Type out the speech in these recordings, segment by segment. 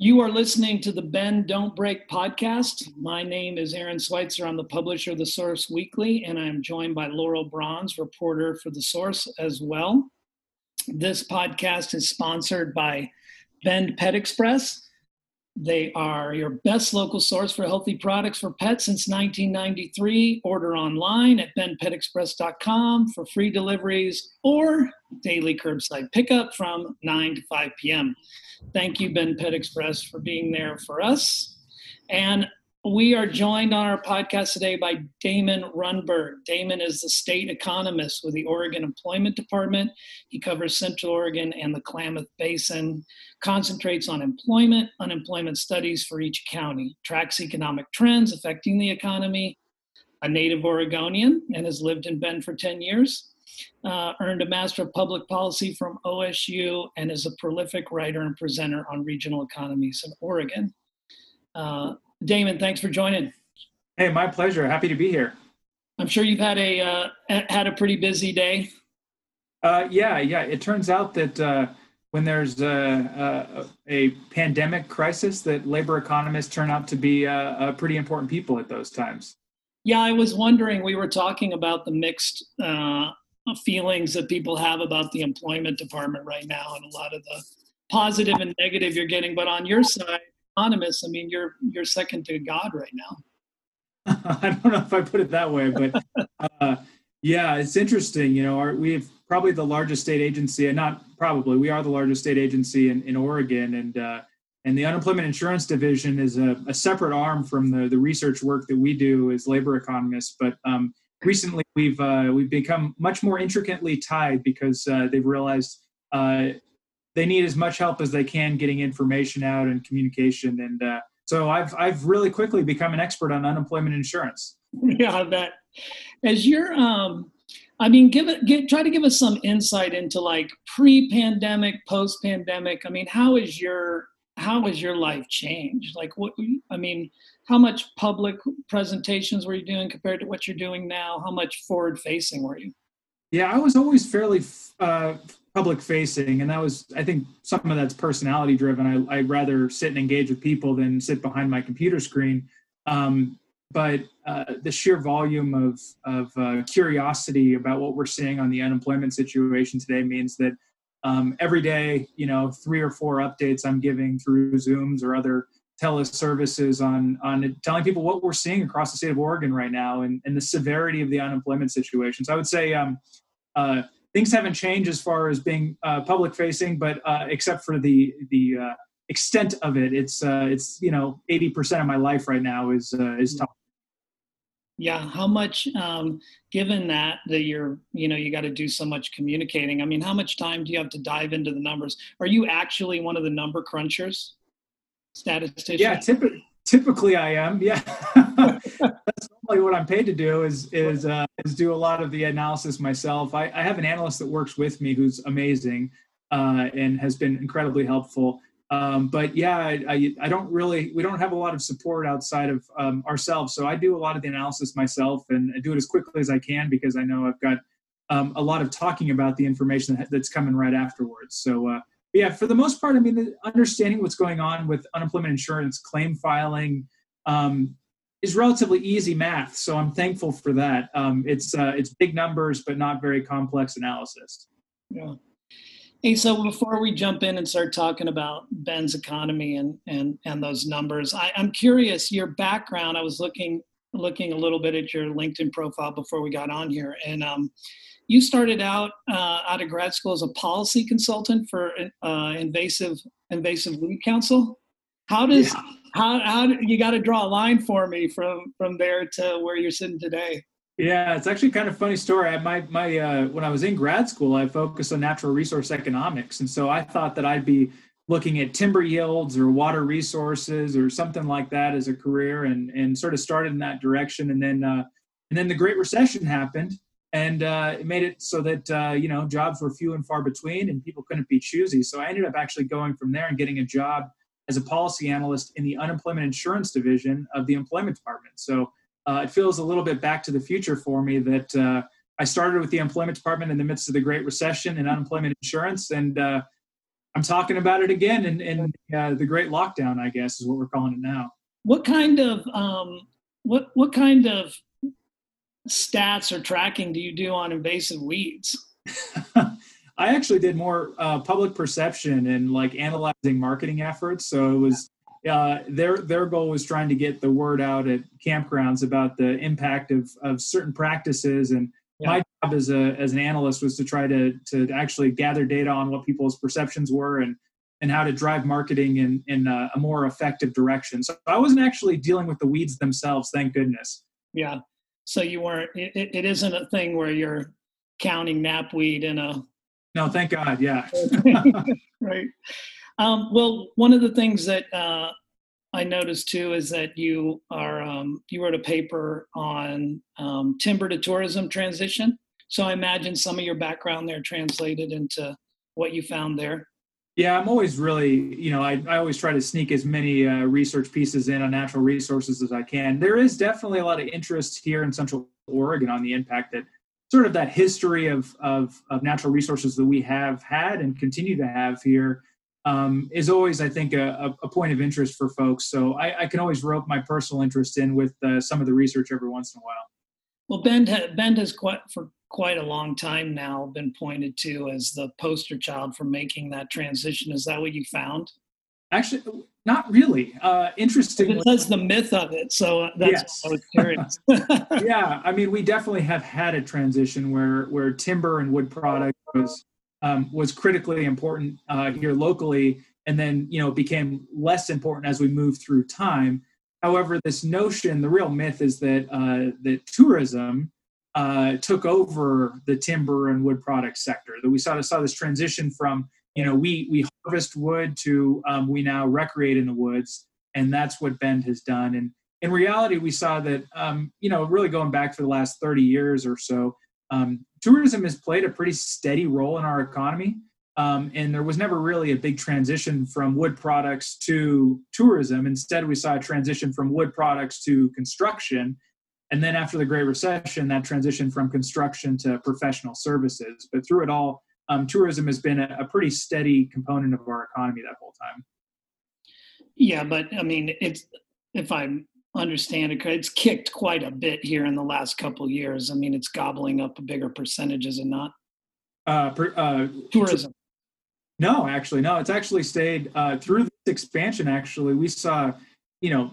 You are listening to the Bend Don't Break podcast. My name is Aaron Switzer. I'm the publisher of The Source Weekly, and I'm joined by Laurel Brauns, reporter for The Source as well. This podcast is sponsored by Bend Pet Express. They are your best local source for healthy products for pets since 1993. Order online at bendpetexpress.com for free deliveries or daily curbside pickup from 9 to 5 p.m. Thank you, Bend Pet Express, for being there for us. And we are joined on our podcast today by Damon Runberg. Damon is the state economist with the Oregon Employment Department. He covers Central Oregon and the Klamath Basin, concentrates on employment, unemployment studies for each county, tracks economic trends affecting the economy, a native Oregonian, and has lived in Bend for 10 years. Uh, earned a Master of Public Policy from OSU and is a prolific writer and presenter on regional economies in Oregon. Uh, Damon, thanks for joining. Hey, my pleasure. Happy to be here. I'm sure you've had a uh, had a pretty busy day. Uh, yeah, yeah. It turns out that uh, when there's a, a, a, pandemic crisis, that labor economists turn out to be uh, pretty important people at those times. Yeah, I was wondering. We were talking about the mixed uh, feelings that people have about the employment department right now, and a lot of the positive and negative you're getting. But on your side, economists, I mean, you're you're second to God right now. I don't know if I put it that way, but uh, yeah, it's interesting. You know, our, we have probably the largest state agency, and not probably, we are the largest state agency in, in Oregon, and uh, and the unemployment insurance division is a, a, separate arm from the the research work that we do as labor economists. But um, recently, we've uh, we've become much more intricately tied because uh, they've realized uh, they need as much help as they can getting information out and communication. And uh, so I've I've really quickly become an expert on unemployment insurance. Yeah, bet. As you're, um, I mean, give it, get, try to give us some insight into like pre-pandemic, post-pandemic. I mean, how is your how has your life changed? Like, what? I mean, how much public presentations were you doing compared to what you're doing now? How much forward-facing were you? Yeah, I was always fairly uh, public facing and that was i think some of that's personality driven I, i'd rather sit and engage with people than sit behind my computer screen um, but uh, the sheer volume of, of uh, curiosity about what we're seeing on the unemployment situation today means that um, every day you know three or four updates i'm giving through zooms or other teleservices on on telling people what we're seeing across the state of oregon right now and, and the severity of the unemployment situation so i would say um, uh, things haven't changed as far as being uh, public facing, but uh, except for the the uh, extent of it, it's uh, it's you know eighty percent of my life right now is uh, is tough. Yeah, how much? Um, given that that you're you know you got to do so much communicating. I mean, how much time do you have to dive into the numbers? Are you actually one of the number crunchers? Statistician? Yeah, typically typically I am. Yeah, that's normally what I'm paid to do is is uh, is do a lot of the analysis myself. I, I have an analyst that works with me who's amazing uh, and has been incredibly helpful. Um, but yeah, I, I, I, don't really we don't have a lot of support outside of um, ourselves. So I do a lot of the analysis myself and I do it as quickly as I can because I know I've got um, a lot of talking about the information that's coming right afterwards. So. Uh, yeah, for the most part, I mean, understanding what's going on with unemployment insurance claim filing um, is relatively easy math. So I'm thankful for that. Um, it's uh, it's big numbers, but not very complex analysis. Yeah. Hey, so before we jump in and start talking about Bend's economy and and and those numbers, I, I'm curious your background. I was looking looking a little bit at your LinkedIn profile before we got on here, and um, you started out uh, out of grad school as a policy consultant for uh, invasive invasive weed council. How does yeah. how how you got to draw a line for me from from there to where you're sitting today? Yeah, it's actually kind of funny story. I, my my uh, when I was in grad school, I focused on natural resource economics, and so I thought that I'd be looking at timber yields or water resources or something like that as a career, and and sort of started in that direction. And then uh, and then the Great Recession happened, and uh, it made it so that uh, you know jobs were few and far between and people couldn't be choosy so i ended up actually going from there and getting a job as a policy analyst in the unemployment insurance division of the employment department so uh, it feels a little bit back to the future for me that uh, i started with the employment department in the midst of the great recession and unemployment insurance and uh, I'm talking about it again in, in uh, the Great Lockdown, I guess, is what we're calling it now. What kind of um, what what kind of stats or tracking do you do on invasive weeds? I actually did more uh, public perception and like analyzing marketing efforts. So it was uh, their their goal was trying to get the word out at campgrounds about the impact of of certain practices and yeah. my job as a as an analyst was to try to to actually gather data on what people's perceptions were and and how to drive marketing in in a, a more effective direction. So I wasn't actually dealing with the weeds themselves, thank goodness. Yeah. So you weren't. It, it isn't a thing where you're counting knapweed in a. No, thank God. Yeah. right. Um, well, one of the things that uh, I noticed too is that you are um, you wrote a paper on um, timber to tourism transition. So I imagine some of your background there translated into what you found there. Yeah, I'm always really, you know, I, I always try to sneak as many uh, research pieces in on natural resources as I can. There is definitely a lot of interest here in Central Oregon on the impact that sort of that history of, of, of natural resources that we have had and continue to have here um, is always, I think, a, a, point of interest for folks. So I, I can always rope my personal interest in with uh, some of the research every once in a while. Well, Bend, ha- Bend has quite for quite a long time now been pointed to as the poster child for making that transition. Is that what you found? Actually, not really. Uh, interesting. The myth of it, so that's yes. I was curious. yeah, I mean, we definitely have had a transition where where timber and wood product was um, was critically important uh, here locally, and then you know became less important as we moved through time. However, this notion, the real myth, is that uh, that tourism uh, took over the timber and wood product sector. That we saw saw this transition from you know we we harvest wood to um, we now recreate in the woods, and that's what Bend has done. And in reality, we saw that um, you know really going back for the last 30 years or so, um, tourism has played a pretty steady role in our economy. Um, and there was never really a big transition from wood products to tourism. Instead, we saw a transition from wood products to construction. And then after the Great Recession, that transition from construction to professional services. But through it all, um, tourism has been a, a, pretty steady component of our economy that whole time. Yeah, but I mean, it's if I'm understand it. It's kicked quite a bit here in the last couple years. I mean, it's gobbling up a bigger percentage, is it not? Uh, per, uh, Tourism. No, actually, no. It's actually stayed uh, through this expansion. Actually, we saw, you know,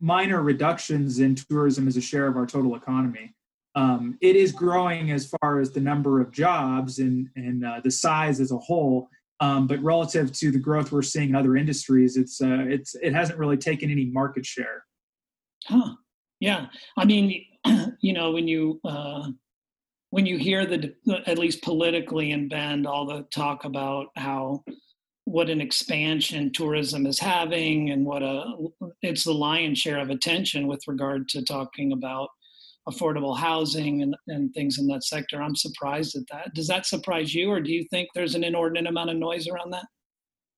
minor reductions in tourism as a share of our total economy. Um, it is growing as far as the number of jobs and and uh, the size as a whole. Um, but relative to the growth we're seeing in other industries, it's uh, it's it hasn't really taken any market share. Huh. Yeah. I mean, you know, when you uh, when you hear the at least politically in Bend, all the talk about how what an expansion tourism is having and what a it's the lion's share of attention with regard to talking about affordable housing and, and things in that sector. I'm surprised at that. Does that surprise you, or do you think there's an inordinate amount of noise around that?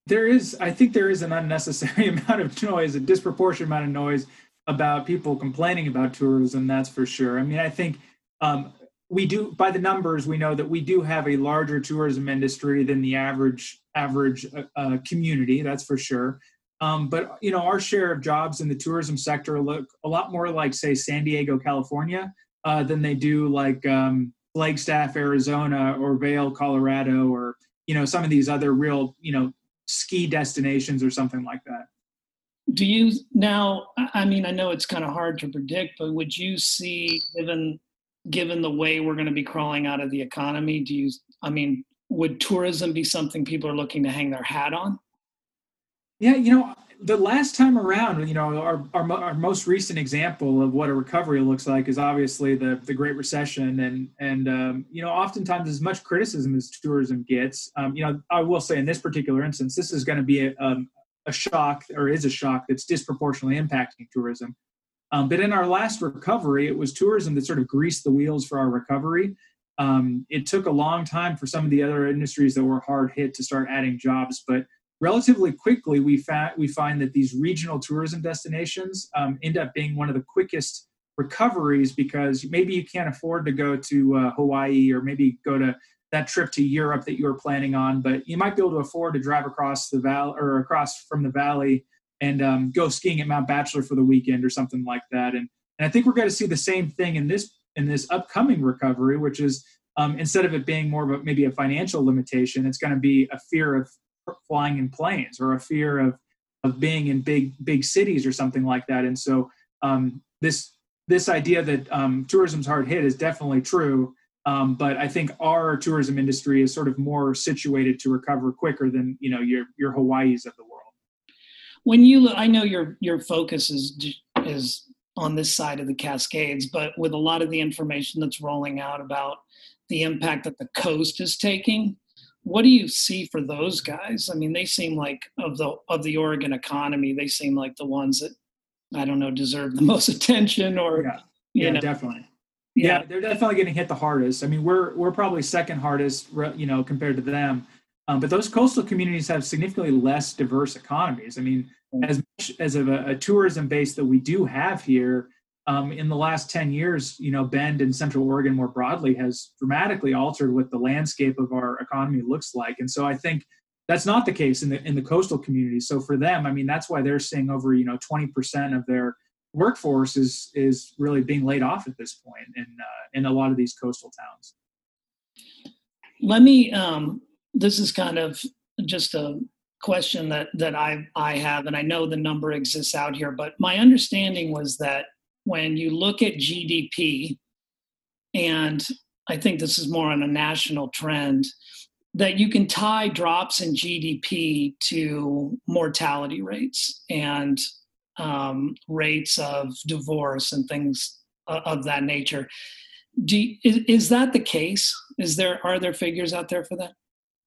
There is, I think there is an unnecessary amount of noise, a disproportionate amount of noise about people complaining about tourism, that's for sure. I mean, I think um, we do by the numbers we know that we do have a larger tourism industry than the average average uh, uh, community. That's for sure. Um, but you know, our share of jobs in the tourism sector look a lot more like, say, San Diego, California, uh, than they do like um, Flagstaff, Arizona, or Vail, Colorado, or you know, some of these other real you know ski destinations or something like that do you now i mean i know it's kind of hard to predict but would you see given given the way we're going to be crawling out of the economy do you i mean would tourism be something people are looking to hang their hat on? Yeah you know the last time around you know our, our, our most recent example of what a recovery looks like is obviously the the great recession and and um, you know oftentimes as much criticism as tourism gets um, you know i will say in this particular instance this is going to be a, um, a shock or is a shock that's disproportionately impacting tourism. Um, but in our last recovery, it was tourism that sort of greased the wheels for our recovery. Um, it took a long time for some of the other industries that were hard hit to start adding jobs, but relatively quickly we, fa- we find that these regional tourism destinations um, end up being one of the quickest recoveries because maybe you can't afford to go to uh, Hawaii or maybe go to that trip to Europe that you were planning on, but you might be able to afford to drive across the valley or across from the valley and um, go skiing at Mount Bachelor for the weekend or something like that. And, and I think we're going to see the same thing in this in this upcoming recovery, which is um, instead of it being more of a, maybe a financial limitation, it's going to be a fear of flying in planes or a fear of of being in big big cities or something like that. And so um, this this idea that um, tourism's hard hit is definitely true. Um, but I think our tourism industry is sort of more situated to recover quicker than you know your your Hawaii's of the world. When you, look, I know your your focus is is on this side of the Cascades, but with a lot of the information that's rolling out about the impact that the coast is taking, what do you see for those guys? I mean, they seem like of the of the Oregon economy, they seem like the ones that I don't know deserve the most attention or yeah, yeah know. definitely. Yeah. yeah. they're definitely getting hit the hardest. I mean, we're we're probably second hardest, you know, compared to them. Um, but those coastal communities have significantly less diverse economies. I mean, mm. as much as of a, a tourism base that we do have here, um, in the last 10 years, you know, Bend and Central Oregon more broadly has dramatically altered what the landscape of our economy looks like. And so I think that's not the case in the in the coastal communities. So for them, I mean, that's why they're seeing over, you know, 20% of their workforce is is really being laid off at this point in uh, in a lot of these coastal towns. Let me. Um, this is kind of just a question that that I I have, and I know the number exists out here, but my understanding was that when you look at GDP, and I think this is more on a national trend, that you can tie drops in GDP to mortality rates and um, rates of divorce and things of that nature. You, is, is that the case? Is there are there figures out there for that?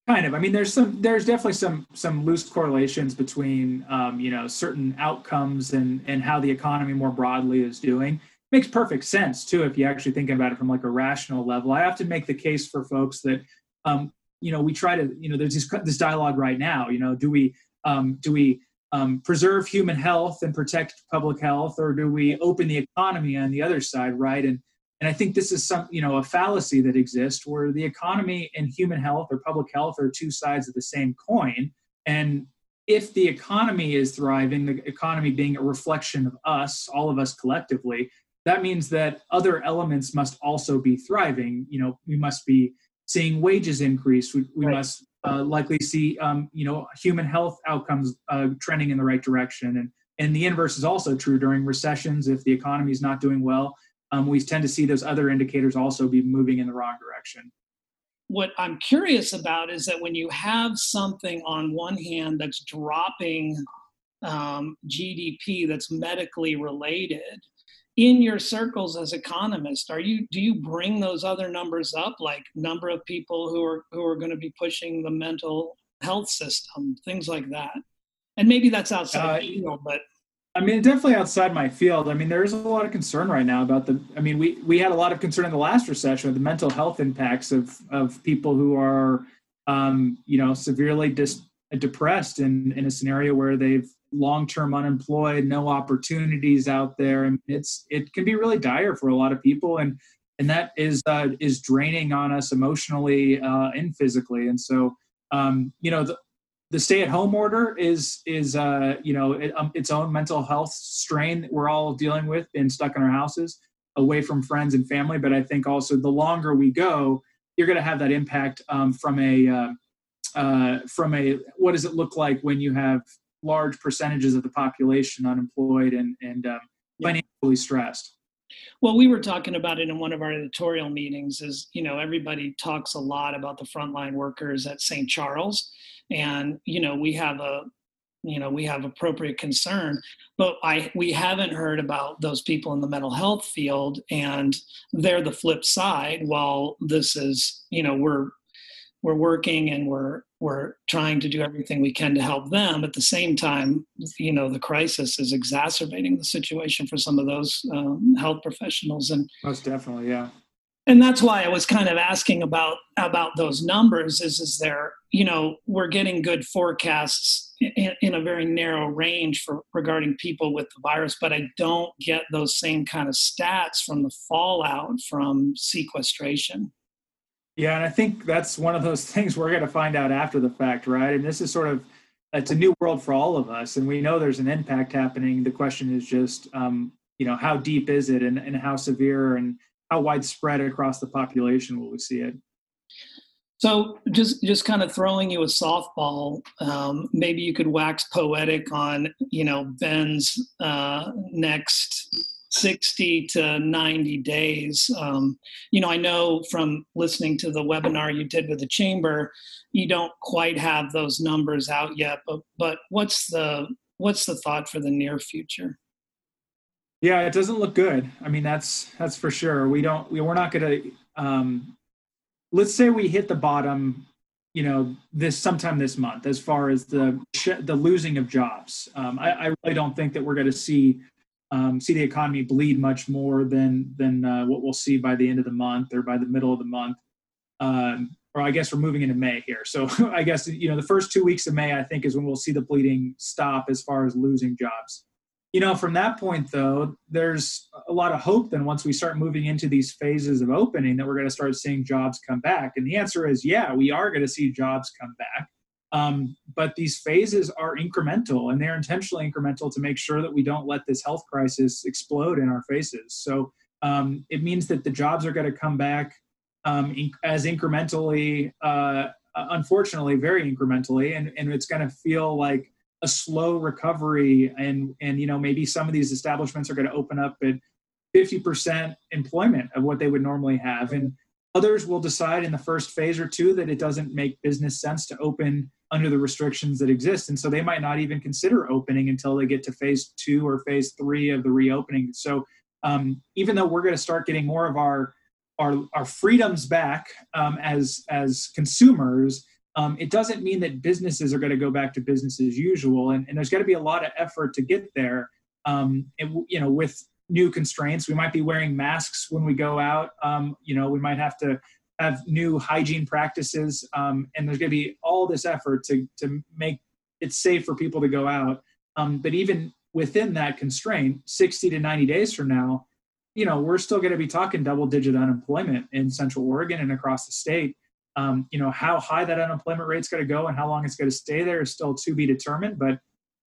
kind of i mean there's some there's definitely some some loose correlations between um, you know certain outcomes and and how the economy more broadly is doing makes perfect sense too if you actually think about it from like a rational level i often make the case for folks that um, you know we try to you know there's this, this dialogue right now you know do we um, do we um, preserve human health and protect public health or do we open the economy on the other side right and and I think this is some, you know, a fallacy that exists where the economy and human health or public health are two sides of the same coin. And if the economy is thriving, the economy being a reflection of us, all of us collectively, that means that other elements must also be thriving. You know, we must be seeing wages increase. We, we right. must uh, likely see, um, you know, human health outcomes uh, trending in the right direction. And and the inverse is also true during recessions. If the economy is not doing well, um, we tend to see those other indicators also be moving in the wrong direction. What I'm curious about is that when you have something on one hand that's dropping um, GDP that's medically related, in your circles as economists, are you do you bring those other numbers up, like number of people who are who are going to be pushing the mental health system, things like that? And maybe that's outside uh, field, but I mean, definitely outside my field. I mean, there is a lot of concern right now about the. I mean, we we had a lot of concern in the last recession with the mental health impacts of of people who are, um, you know, severely dis, depressed in in a scenario where they've long term unemployed, no opportunities out there, and it's it can be really dire for a lot of people, and and that is uh, is draining on us emotionally uh, and physically, and so. Um, you know, the, the stay-at-home order is is uh, you know it, um, its own mental health strain that we're all dealing with and stuck in our houses away from friends and family. But i think also the longer we go you're going to have that impact um, from a uh, uh, from a what does it look like when you have large percentages of the population unemployed and and um, financially stressed well, we were talking about it in one of our editorial meetings. Is you know everybody talks a lot about the frontline workers at St. Charles, and you know we have a you know we have appropriate concern but i we haven't heard about those people in the mental health field and they're the flip side while this is you know we're we're working and we're we're trying to do everything we can to help them at the same time you know the crisis is exacerbating the situation for some of those um, health professionals and most definitely yeah and that's why I was kind of asking about about those numbers. Is is there you know we're getting good forecasts in, in, a very narrow range for regarding people with the virus, but I don't get those same kind of stats from the fallout from sequestration. Yeah, and I think that's one of those things we're going to find out after the fact, right? And this is sort of it's a new world for all of us, and we know there's an impact happening. The question is just, um, you know, how deep is it, and, and how severe, and how widespread across the population will we see it? So just just kind of throwing you a softball, um, maybe you could wax poetic on you know Bend's uh, next 60 to 90 days. Um, you know, I know from listening to the webinar you did with the chamber, you don't quite have those numbers out yet. But but what's the what's the thought for the near future? Yeah, it doesn't look good. I mean, that's that's for sure. We don't. We, we're not going to. Um, let's say we hit the bottom you know this sometime this month as far as the the losing of jobs um, I, I, really don't think that we're going to see um, see the economy bleed much more than than uh, what we'll see by the end of the month or by the middle of the month um, or i guess we're moving into may here so i guess you know the first two weeks of may i think is when we'll see the bleeding stop as far as losing jobs you know, from that point though, there's a lot of hope then once we start moving into these phases of opening that we're going to start seeing jobs come back. And the answer is yeah, we are going to see jobs come back. Um, but these phases are incremental and they're intentionally incremental to make sure that we don't let this health crisis explode in our faces. So um, it means that the jobs are going to come back um, in, as incrementally, uh, unfortunately, very incrementally, and, and it's going to feel like a slow recovery and and you know maybe some of these establishments are going to open up at 50% employment of what they would normally have and others will decide in the first phase or two that it doesn't make business sense to open under the restrictions that exist. And so they might not even consider opening until they get to phase two or phase three of the reopening. So um, even though we're going to start getting more of our our, our freedoms back um, as as consumers um, it doesn't mean that businesses are going to go back to business as usual. And, and there's got to be a lot of effort to get there. Um, you know with new constraints we might be wearing masks when we go out. Um, you know we might have to have new hygiene practices um, and there's going to be all this effort to, to make it safe for people to go out um, but even within that constraint 60 to 90 days from now you know we're still going to be talking double digit unemployment in central oregon and across the state um, you know, how high that unemployment rate's going to go and how long it's going to stay there is still to be determined. But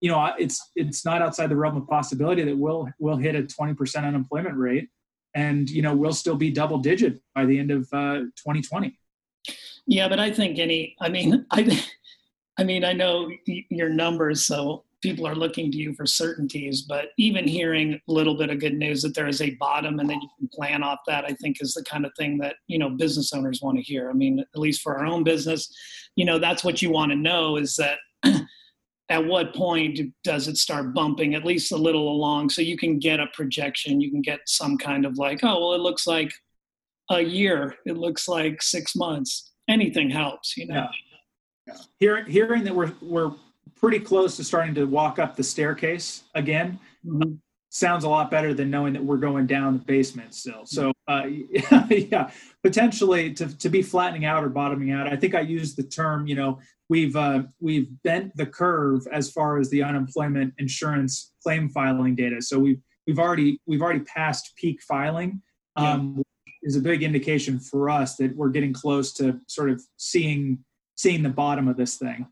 you know, it's it's not outside the realm of possibility that we'll we'll hit a 20% unemployment rate, and you know, we'll still be double digit by the end of uh, 2020. Yeah, but I think any, I mean, I, I mean, I know your numbers, so people are looking to you for certainties but even hearing a little bit of good news that there is a bottom and then you can plan off that i think is the kind of thing that you know business owners want to hear i mean at least for our own business you know that's what you want to know is that at what point does it start bumping at least a little along so you can get a projection you can get some kind of like oh well it looks like a year it looks like six months anything helps you know yeah. Yeah. Hearing, hearing that we're we're pretty close to starting to walk up the staircase again. Mm-hmm. Sounds a lot better than knowing that we're going down the basement still. So, uh, yeah, potentially to, to be flattening out or bottoming out. I think I used the term, you know, we've uh, we've bent the curve as far as the unemployment insurance claim filing data. So we've we've already we've already passed peak filing. Um, yeah. Is a big indication for us that we're getting close to sort of seeing seeing the bottom of this thing.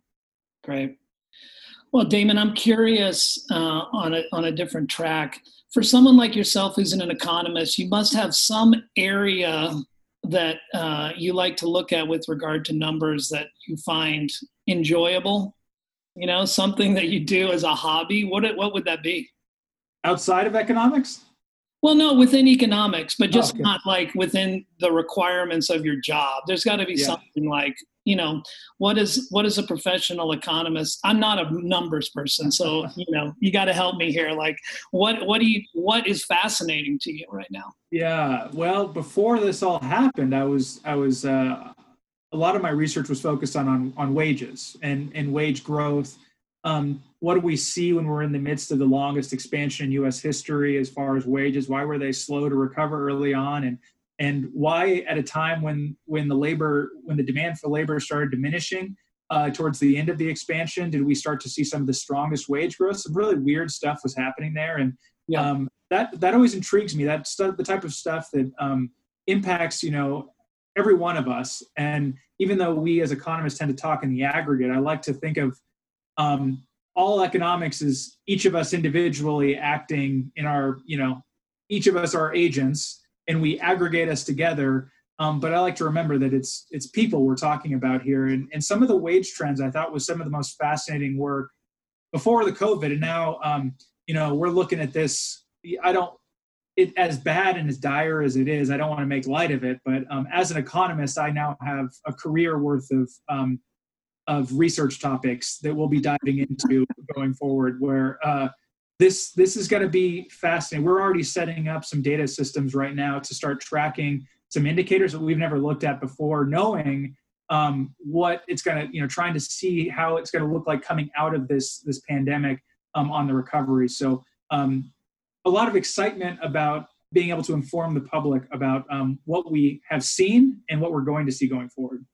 Great. Well, Damon, I'm curious uh, on a on a different track. For someone like yourself, who's an economist, you must have some area that uh, you like to look at with regard to numbers that you find enjoyable. You know, something that you do as a hobby. What what would that be? Outside of economics? Well, no, within economics, but just oh, okay. not like within the requirements of your job. There's got to be yeah. something like you know what is what is a professional economist i'm not a numbers person so you know you got to help me here like what what do you what is fascinating to you right now yeah well before this all happened i was i was uh, a lot of my research was focused on on, on wages and and wage growth um, what do we see when we're in the midst of the longest expansion in us history as far as wages? Why were they slow to recover early on? And and why at a time when when the labor when the demand for labor started diminishing uh, towards the end of the expansion did we start to see some of the strongest wage growth? Some really weird stuff was happening there. And yeah. um, that that always intrigues me. That's the type of stuff that um, impacts you know every one of us. And even though we as economists tend to talk in the aggregate, I like to think of um, all economics is each of us individually acting in our, you know, each of us are agents and we aggregate us together. Um, but I like to remember that it's it's people we're talking about here, and, and some of the wage trends I thought was some of the most fascinating work before the COVID, and now um, you know we're looking at this. I don't it as bad and as dire as it is. I don't want to make light of it, but um, as an economist, I now have a career worth of um, of research topics that we'll be diving into going forward. Where uh, this this is going to be fascinating. We're already setting up some data systems right now to start tracking some indicators that we've never looked at before, knowing um, what it's going to, you know, trying to see how it's going to look like coming out of this this pandemic um, on the recovery. So um, a lot of excitement about being able to inform the public about um, what we have seen and what we're going to see going forward.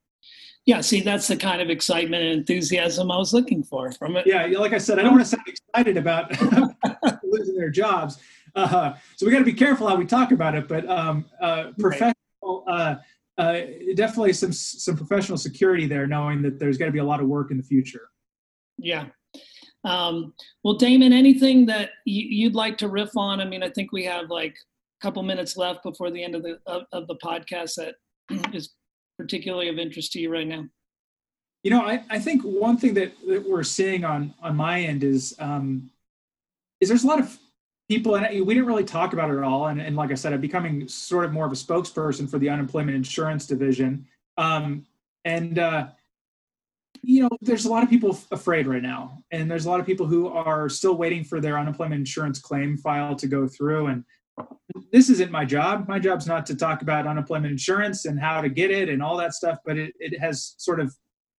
Yeah, see, that's the kind of excitement and enthusiasm I was looking for from it. Yeah, like I said, I don't want to sound excited about losing their jobs. Uh, so we got to be careful how we talk about it. But um, uh, professional, uh, uh, definitely some some professional security there, knowing that there's going to be a lot of work in the future. Yeah. Um, well, Damon, anything that you'd like to riff on? I mean, I think we have like a couple minutes left before the end of the of, of the podcast that is particularly of interest to you right now? You know, I, I think one thing that, that we're seeing on on my end is um, is there's a lot of people, and we didn't really talk about it at all. And, and like I said, I'm becoming sort of more of a spokesperson for the unemployment insurance division. Um, and uh, you know, there's a lot of people afraid right now, and there's a lot of people who are still waiting for their unemployment insurance claim file to go through. And this isn't my job. My job's not to talk about unemployment insurance and how to get it and all that stuff, but it, it has sort of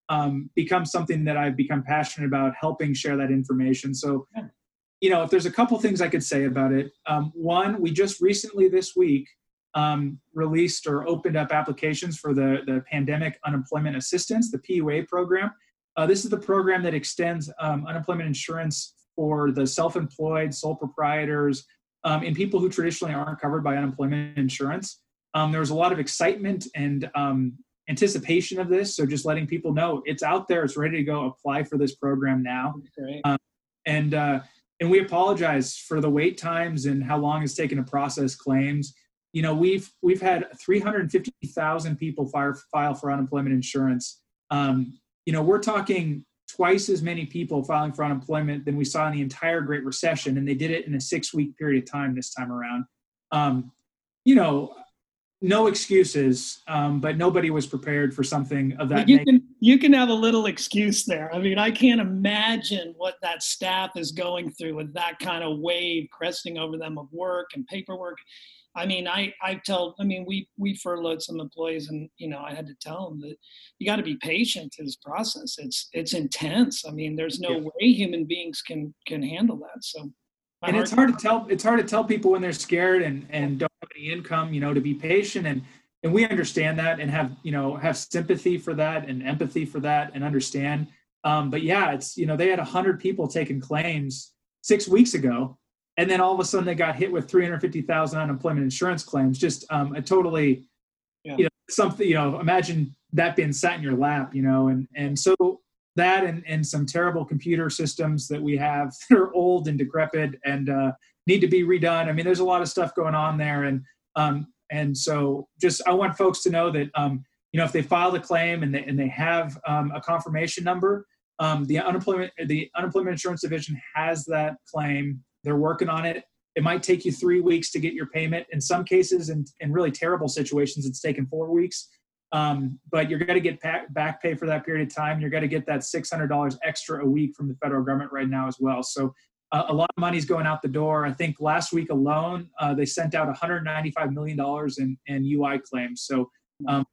um, become something that I've become passionate about helping share that information. So, you know, if there's a couple things I could say about it, um, one, we just recently this week um, released or opened up applications for the, the Pandemic Unemployment Assistance, the PUA program. Uh, this is the program that extends um, unemployment insurance for the self employed, sole proprietors, um, in people who traditionally aren't covered by unemployment insurance. Um, there was a lot of excitement and um, anticipation of this. So just letting people know it's out there, it's ready to go. Apply for this program now. Um, and uh, and we apologize for the wait times and how long it's taken to process claims. You know, we've we've had 350,000 people file file for unemployment insurance. Um, you know, we're talking twice as many people filing for unemployment than we saw in the entire Great Recession, and they did it in a six week period of time this time around. Um, you know, no excuses, um, but nobody was prepared for something of that. You can you can have a little excuse there. I mean, I can't imagine what that staff is going through with that kind of wave cresting over them of work and paperwork. I mean, I I tell, I mean, we we furloughed some employees, and you know, I had to tell them that you got to be patient to this process. It's it's intense. I mean, there's no yeah. way human beings can can handle that. So, and it's hard to tell. It's hard to tell people when they're scared and and don't have any income. You know, to be patient and and we understand that and have you know have sympathy for that and empathy for that and understand. Um, but yeah, it's you know they had a hundred people taking claims six weeks ago and then all of a sudden they got hit with 350,000 unemployment insurance claims. Just um, a totally, yeah. you know, something. You know, imagine that being sat in your lap. You know, and and so that and and some terrible computer systems that we have that are old and decrepit and uh, need to be redone. I mean, there's a lot of stuff going on there, and um, and so just I want folks to know that um, you know if they file a claim and they and they have um, a confirmation number. Um, the unemployment the unemployment insurance division has that claim they're working on it. It might take you three weeks to get your payment. In some cases, in, in really terrible situations, it's taken four weeks. Um, but you're going to get back pay for that period of time. You're going to get that $600 extra a week from the federal government right now as well. So uh, a lot of money is going out the door. I think last week alone, uh, they sent out $195 million in, in UI claims. So um,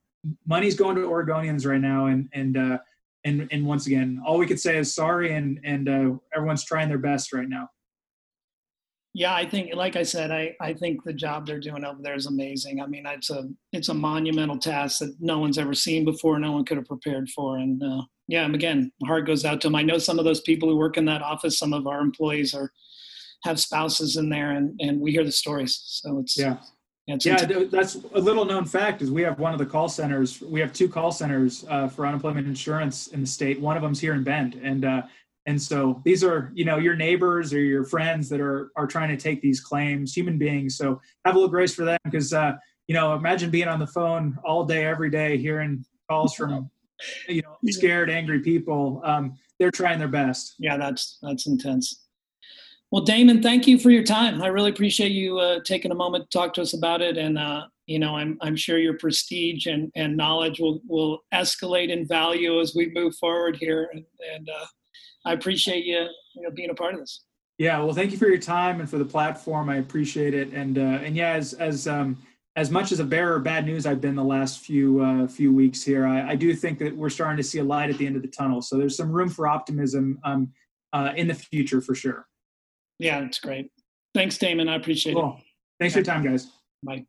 money's going to Oregonians right now. And, and, uh, and, and once again, all we could say is sorry. And, and uh, everyone's trying their best right now. Yeah, I think, like I said, I, I think the job they're doing over there is amazing. I mean, it's a it's a monumental task that no one's ever seen before, no one could have prepared for. And uh, yeah, again, heart goes out to them. I know some of those people who work in that office. Some of our employees are have spouses in there, and and we hear the stories. So it's yeah, That's yeah, intense. that's a little known fact. Is we have one of the call centers. We have two call centers uh, for unemployment insurance in the state. One of them's here in Bend, and uh, and so these are you know your neighbors or your friends that are are trying to take these claims, human beings. So have a little grace for them because uh, you know imagine being on the phone all day every day hearing calls from you know scared, angry people. Um, they're trying their best. yeah, that's that's intense. Well, Damon, thank you for your time. I really appreciate you uh, taking a moment to talk to us about it, and uh, you know, I'm I'm sure your prestige and, and knowledge will will escalate in value as we move forward here, and, and uh, I appreciate you you know being a part of this. Yeah, well, thank you for your time and for the platform. I appreciate it. And uh, and yeah, as as um, as much as a bearer of bad news I've been the last few uh, few weeks here, I, I do think that we're starting to see a light at the end of the tunnel. So there's some room for optimism um, uh, in the future for sure. Yeah, that's great. Thanks, Damon. I appreciate it. Cool. Thanks for your time, guys. Bye.